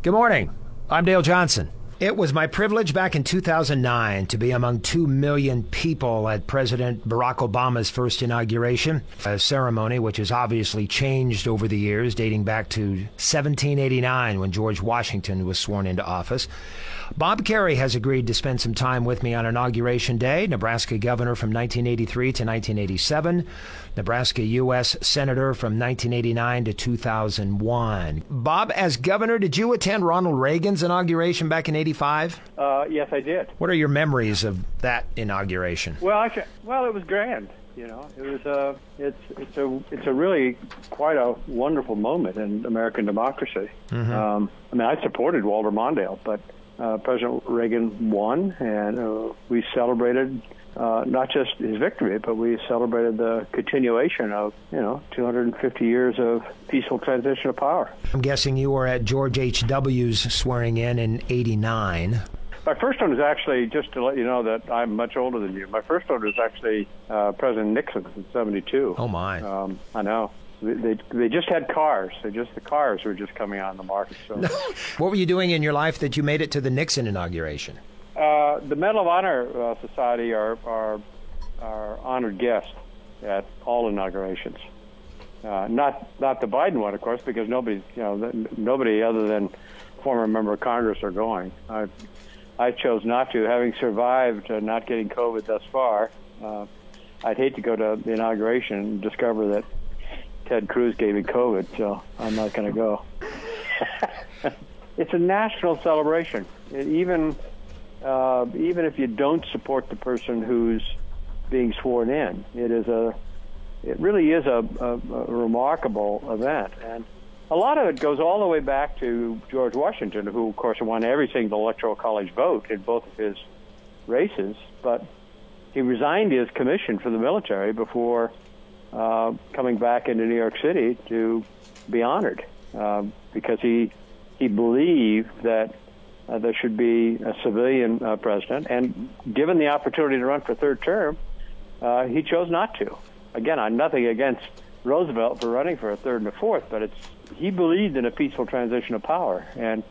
Good morning. I'm Dale Johnson. It was my privilege back in 2009 to be among 2 million people at President Barack Obama's first inauguration, a ceremony which has obviously changed over the years, dating back to 1789 when George Washington was sworn into office. Bob Kerrey has agreed to spend some time with me on Inauguration Day, Nebraska governor from 1983 to 1987, Nebraska U.S. Senator from 1989 to 2001. Bob, as governor, did you attend Ronald Reagan's inauguration back in 85? Uh, yes, I did. What are your memories of that inauguration? Well, I, well, it was grand. You know, it was a, it's it's a it's a really quite a wonderful moment in American democracy. Mm-hmm. Um, I mean, I supported Walter Mondale, but uh, President Reagan won, and uh, we celebrated uh, not just his victory, but we celebrated the continuation of you know 250 years of peaceful transition of power. I'm guessing you were at George H.W.'s swearing in in '89. My first one was actually just to let you know that I'm much older than you. My first one was actually uh, President Nixon in '72. Oh my! Um, I know. They, they just had cars. They just the cars were just coming out in the market. So What were you doing in your life that you made it to the Nixon inauguration? uh, the Medal of Honor uh, Society are are are honored guests at all inaugurations. Uh, not not the Biden one, of course, because nobody you know nobody other than former member of Congress are going. I I chose not to, having survived uh, not getting COVID thus far. Uh, I'd hate to go to the inauguration and discover that Ted Cruz gave me COVID, so I'm not going to go. it's a national celebration. Even uh, even if you don't support the person who's being sworn in, it is a it really is a, a, a remarkable event, and a lot of it goes all the way back to George Washington, who of course won every single electoral college vote in both of his races, but he resigned his commission for the military before uh, coming back into New York City to be honored uh, because he he believed that uh, there should be a civilian uh, president, and given the opportunity to run for third term, uh, he chose not to. Again, I'm nothing against Roosevelt for running for a third and a fourth, but it's he believed in a peaceful transition of power, and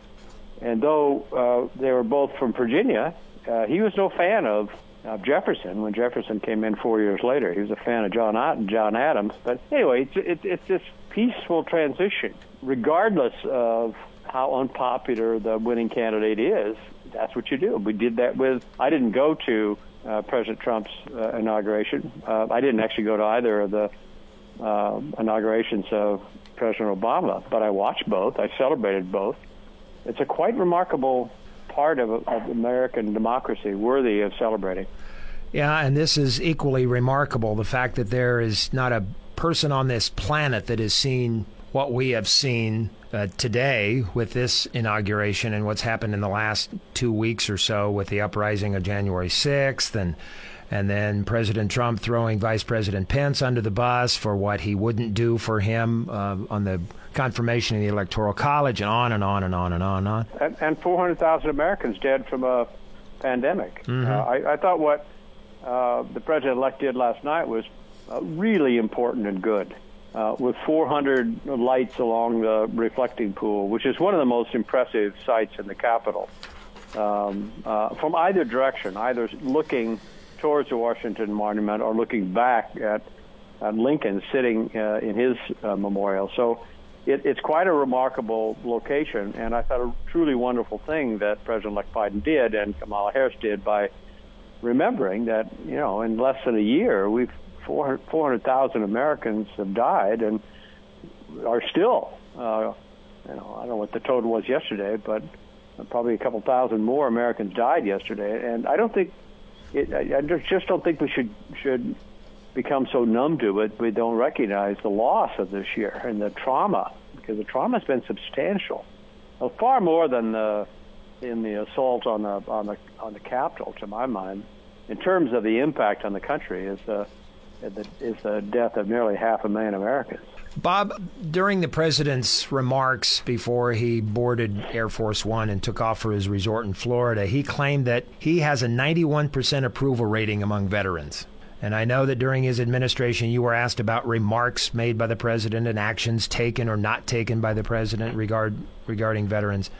and though uh, they were both from Virginia, uh, he was no fan of of Jefferson when Jefferson came in four years later. He was a fan of John Ad- John Adams. But anyway, it's it's, it's this peaceful transition, regardless of how unpopular the winning candidate is. That's what you do. We did that with. I didn't go to uh, President Trump's uh, inauguration. Uh, I didn't actually go to either of the uh, inaugurations of President Obama, but I watched both. I celebrated both. It's a quite remarkable part of, of American democracy, worthy of celebrating. Yeah, and this is equally remarkable the fact that there is not a person on this planet that has seen what we have seen uh, today with this inauguration and what's happened in the last two weeks or so with the uprising of January 6th and and then President Trump throwing Vice President Pence under the bus for what he wouldn't do for him uh, on the confirmation of the Electoral College, and on and on and on and on and on. And, and 400,000 Americans dead from a pandemic. Mm-hmm. Uh, I, I thought what uh, the president-elect did last night was uh, really important and good. Uh, with 400 lights along the reflecting pool, which is one of the most impressive sights in the Capitol, um, uh, from either direction, either looking towards the Washington Monument or looking back at, at Lincoln sitting uh, in his uh, memorial. So it, it's quite a remarkable location, and I thought a truly wonderful thing that President-elect Biden did and Kamala Harris did by remembering that you know in less than a year we've 400,000 Americans have died and are still. Uh, you know, I don't know what the total was yesterday, but probably a couple thousand more Americans died yesterday, and I don't think it, I just don't think we should should become so numb to it we don't recognize the loss of this year and the trauma because the trauma has been substantial. well, far more than the in the assault on the on the on the Capitol, to my mind, in terms of the impact on the country, is the Uh, is the death of nearly half a million Americans. Bob, during the president's remarks before he boarded Air Force One and took off for his resort in Florida, he claimed that he has a 91% approval rating among veterans. And I know that during his administration, you were asked about remarks made by the president and actions taken or not taken by the president regard, regarding veterans.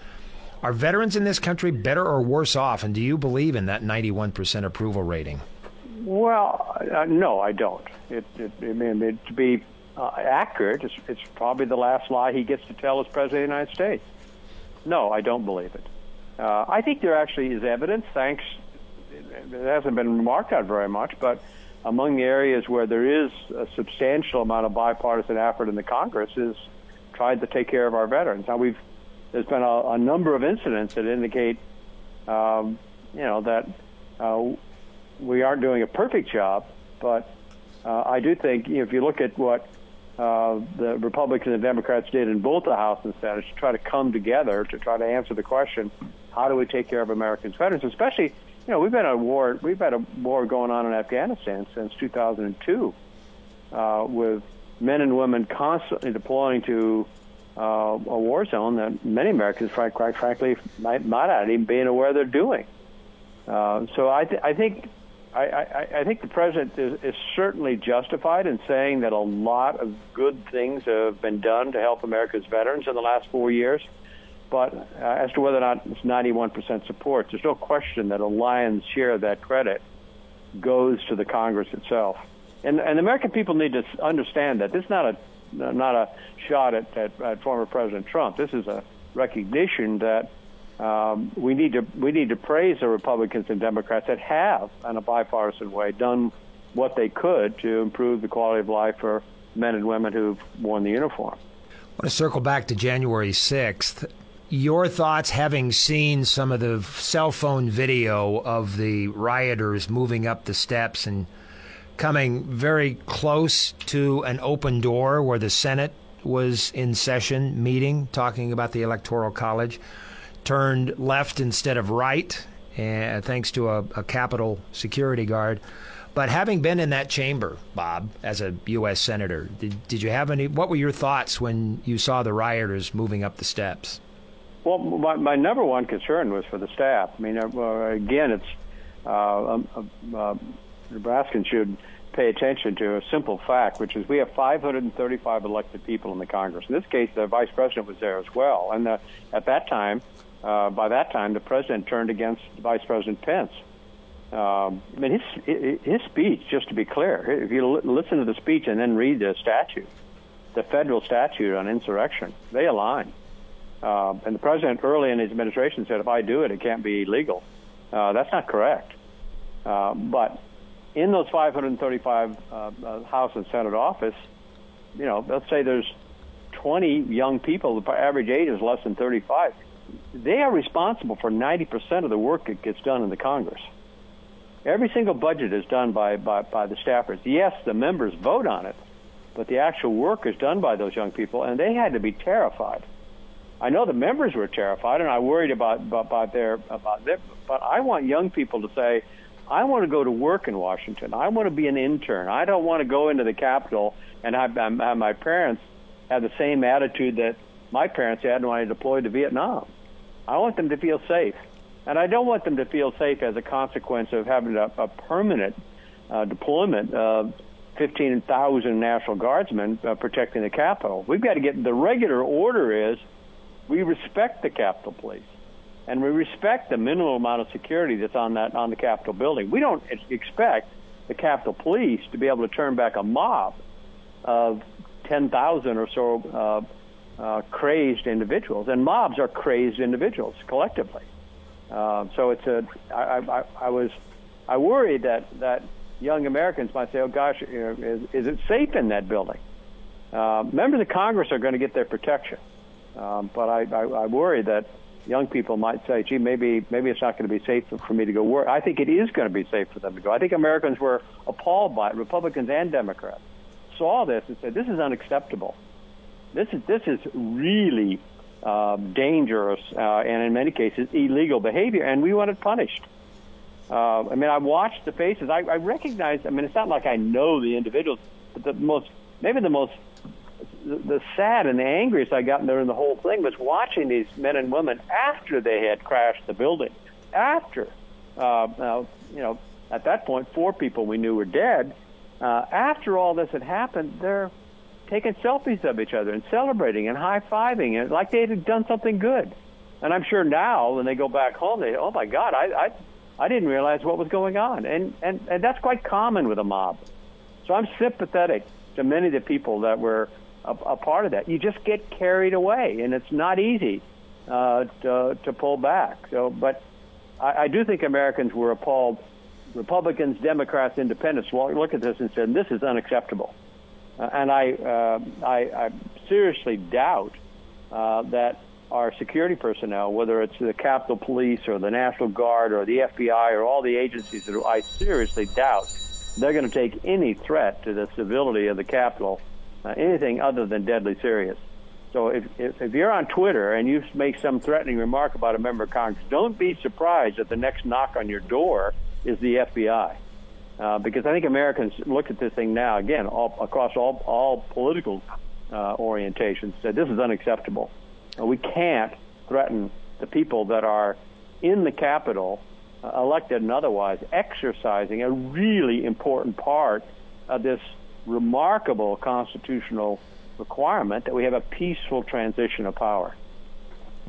Are veterans in this country better or worse off? And do you believe in that 91% approval rating? Well, uh, no, I don't. It, it, I mean, it, to be uh, accurate, it's, it's probably the last lie he gets to tell as president of the United States. No, I don't believe it. Uh, I think there actually is evidence, thanks, it hasn't been remarked on very much, but among the areas where there is a substantial amount of bipartisan effort in the Congress is trying to take care of our veterans. Now, we've there's been a, a number of incidents that indicate, um, you know, that uh, we aren't doing a perfect job, but uh, I do think you know, if you look at what uh, the Republicans and Democrats did in both the House and Senate to try to come together to try to answer the question, how do we take care of Americans' veterans, especially, you know, we've been a war, we've had a war going on in Afghanistan since 2002, uh, with men and women constantly deploying to uh, a war zone that many Americans, quite frankly, might, might not even be aware they're doing. Uh, so I, th- I think I, I, I think the president is, is certainly justified in saying that a lot of good things have been done to help America's veterans in the last four years. But uh, as to whether or not it's 91% support, there's no question that a lion's share of that credit goes to the Congress itself. And, and the American people need to understand that this is not a not a shot at, at, at former President Trump. This is a recognition that um, we need to we need to praise the Republicans and Democrats that have, in a bipartisan way, done what they could to improve the quality of life for men and women who've worn the uniform. I want to circle back to January 6th. Your thoughts, having seen some of the cell phone video of the rioters moving up the steps and coming very close to an open door where the Senate was in session meeting, talking about the Electoral College turned left instead of right, uh, thanks to a, a Capitol security guard. But having been in that chamber, Bob, as a U.S. senator, did, did you have any? What were your thoughts when you saw the rioters moving up the steps? Well, my, my number one concern was for the staff. I mean, uh, again, it's uh, um, uh, Nebraskans should pay attention to a simple fact, which is we have 535 elected people in the Congress. In this case, the vice president was there as well, and the, at that time, uh, by that time, the president turned against Vice President Pence. Um, I mean, his his speech, just to be clear, if you listen to the speech and then read the statute, the federal statute on insurrection, they align. Uh, and the president early in his administration said, if I do it, it can't be illegal. Uh, that's not correct. Uh, but in those 535 uh, uh, House and Senate office, you know, let's say there's 20 young people, the average age is less than 35 they are responsible for 90% of the work that gets done in the Congress. Every single budget is done by, by, by the staffers. Yes, the members vote on it, but the actual work is done by those young people, and they had to be terrified. I know the members were terrified, and I worried about, about, about their about their. But I want young people to say, "I want to go to work in Washington. I want to be an intern. I don't want to go into the Capitol and have, have my parents have the same attitude that my parents had when I deployed to Vietnam." I want them to feel safe. And I don't want them to feel safe as a consequence of having a, a permanent uh, deployment of 15,000 National Guardsmen uh, protecting the Capitol. We've got to get the regular order is we respect the Capitol Police and we respect the minimal amount of security that's on that on the Capitol building. We don't expect the Capitol Police to be able to turn back a mob of 10,000 or so uh, uh, crazed individuals, and mobs are crazed individuals collectively. Uh, so it's a. I, I, I was, I worried that that young Americans might say, "Oh gosh, you know, is, is it safe in that building?" Uh, members of Congress are going to get their protection, um, but I, I, I worry that young people might say, "Gee, maybe maybe it's not going to be safe for me to go work." I think it is going to be safe for them to go. I think Americans were appalled by it, Republicans and Democrats saw this and said, "This is unacceptable." This is this is really uh, dangerous, uh, and in many cases illegal behavior, and we want it punished. Uh, I mean, I watched the faces. I, I recognize. I mean, it's not like I know the individuals, but the most, maybe the most, the, the sad and the angriest I got during the whole thing was watching these men and women after they had crashed the building. After, uh, now, you know, at that point, four people we knew were dead. Uh, after all this had happened, they're taking selfies of each other and celebrating and high fiving and like they had done something good. And I'm sure now when they go back home, they, oh my God, I, I, I didn't realize what was going on. And, and, and that's quite common with a mob. So I'm sympathetic to many of the people that were a, a part of that. You just get carried away, and it's not easy uh, to, to pull back. So, but I, I do think Americans were appalled. Republicans, Democrats, Independents look at this and said, "This is unacceptable." Uh, and I, uh, I, I seriously doubt uh, that our security personnel, whether it's the Capitol Police or the National Guard or the FBI or all the agencies that I seriously doubt they're going to take any threat to the civility of the Capitol, uh, anything other than deadly serious. So if, if, if you're on Twitter and you make some threatening remark about a member of Congress, don't be surprised that the next knock on your door is the FBI. Uh, because I think Americans look at this thing now, again, all, across all, all political uh, orientations, that this is unacceptable. Uh, we can't threaten the people that are in the Capitol, uh, elected and otherwise, exercising a really important part of this remarkable constitutional requirement that we have a peaceful transition of power.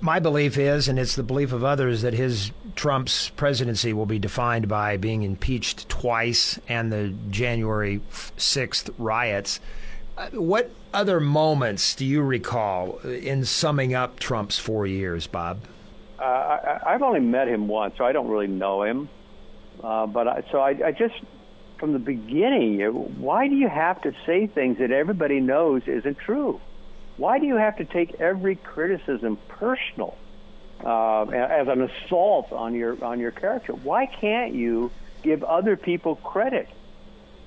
My belief is, and it's the belief of others, that his Trump's presidency will be defined by being impeached twice and the January 6th riots. Uh, what other moments do you recall in summing up Trump's four years, Bob? Uh, I, have only met him once, so I don't really know him. Uh, but I, so I, I just, from the beginning, why do you have to say things that everybody knows isn't true? Why do you have to take every criticism personal uh, as an assault on your on your character? Why can't you give other people credit?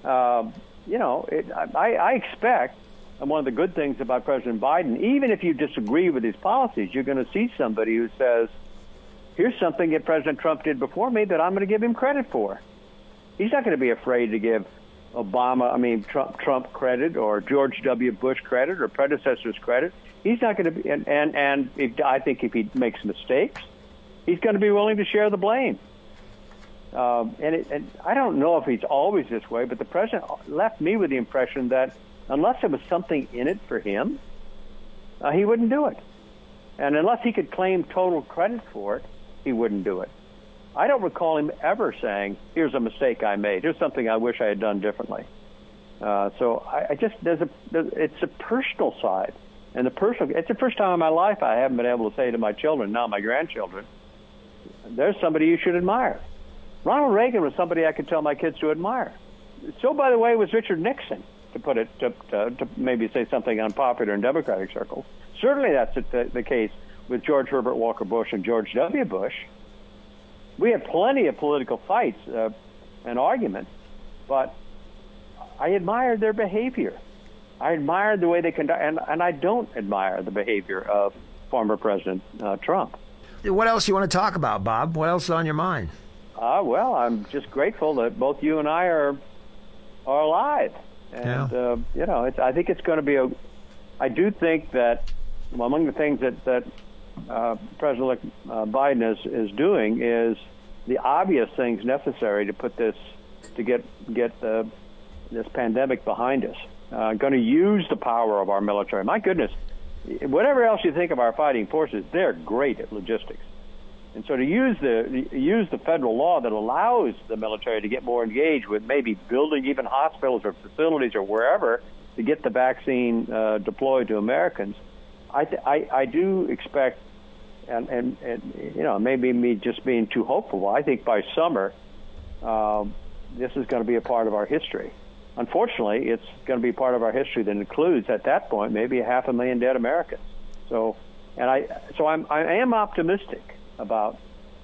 Uh, you know, it, I, I expect, and one of the good things about President Biden, even if you disagree with his policies, you're going to see somebody who says, "Here's something that President Trump did before me that I'm going to give him credit for." He's not going to be afraid to give Obama, I mean Trump, Trump credit or George W. Bush credit or predecessors credit. He's not going to be, and and, and if, I think if he makes mistakes, he's going to be willing to share the blame. Um, and, it, and I don't know if he's always this way, but the president left me with the impression that unless there was something in it for him, uh, he wouldn't do it. And unless he could claim total credit for it, he wouldn't do it. I don't recall him ever saying, "Here's a mistake I made. Here's something I wish I had done differently." Uh, so I, I just there's a there's, it's a personal side, and the personal. It's the first time in my life I haven't been able to say to my children, now my grandchildren, "There's somebody you should admire." Ronald Reagan was somebody I could tell my kids to admire. So, by the way, was Richard Nixon, to put it to, to, to maybe say something unpopular in Democratic circles. Certainly, that's the, the case with George Herbert Walker Bush and George W. Bush we had plenty of political fights uh, and arguments, but I admired their behavior. I admired the way they conduct, and, and I don't admire the behavior of former President uh, Trump. What else you want to talk about, Bob? What else is on your mind? Uh, well, I'm just grateful that both you and I are are alive, and yeah. uh, you know, it's, I think it's going to be a. I do think that well, among the things that that uh, President uh, Biden is, is doing is the obvious things necessary to put this to get get the, this pandemic behind us. Uh, going to use the power of our military. My goodness, whatever else you think of our fighting forces, they're great at logistics. And so to use the use the federal law that allows the military to get more engaged with maybe building even hospitals or facilities or wherever to get the vaccine uh, deployed to Americans, I, th- I I do expect and, and, and you know, maybe me just being too hopeful. I think by summer, um, this is going to be a part of our history. Unfortunately, it's going to be part of our history that includes, at that point, maybe a half a million dead Americans. So, and I, so I'm, I am optimistic about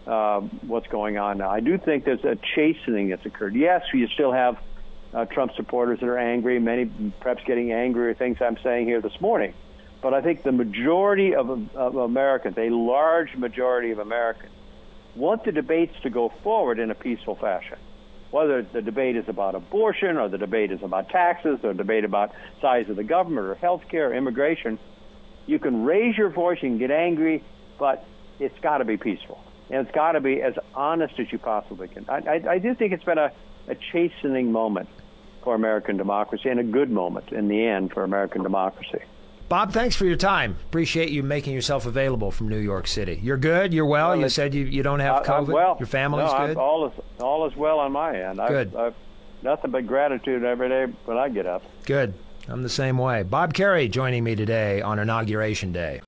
uh, what's going on now. I do think there's a chastening that's occurred. Yes, you still have uh, Trump supporters that are angry, many perhaps getting angry at things I'm saying here this morning. But I think the majority of, of Americans, a large majority of Americans, want the debates to go forward in a peaceful fashion. Whether the debate is about abortion or the debate is about taxes or debate about size of the government or health care, or immigration, you can raise your voice, can get angry, but it's got to be peaceful. And it's got to be as honest as you possibly can. I, I, I do think it's been a, a chastening moment for American democracy and a good moment in the end for American democracy. Bob, thanks for your time. Appreciate you making yourself available from New York City. You're good. You're well. well you said you, you don't have COVID. I, well, your family's no, good. I'm, all is all is well on my end. Good. I've, I've nothing but gratitude every day when I get up. Good. I'm the same way. Bob Kerrey joining me today on Inauguration Day.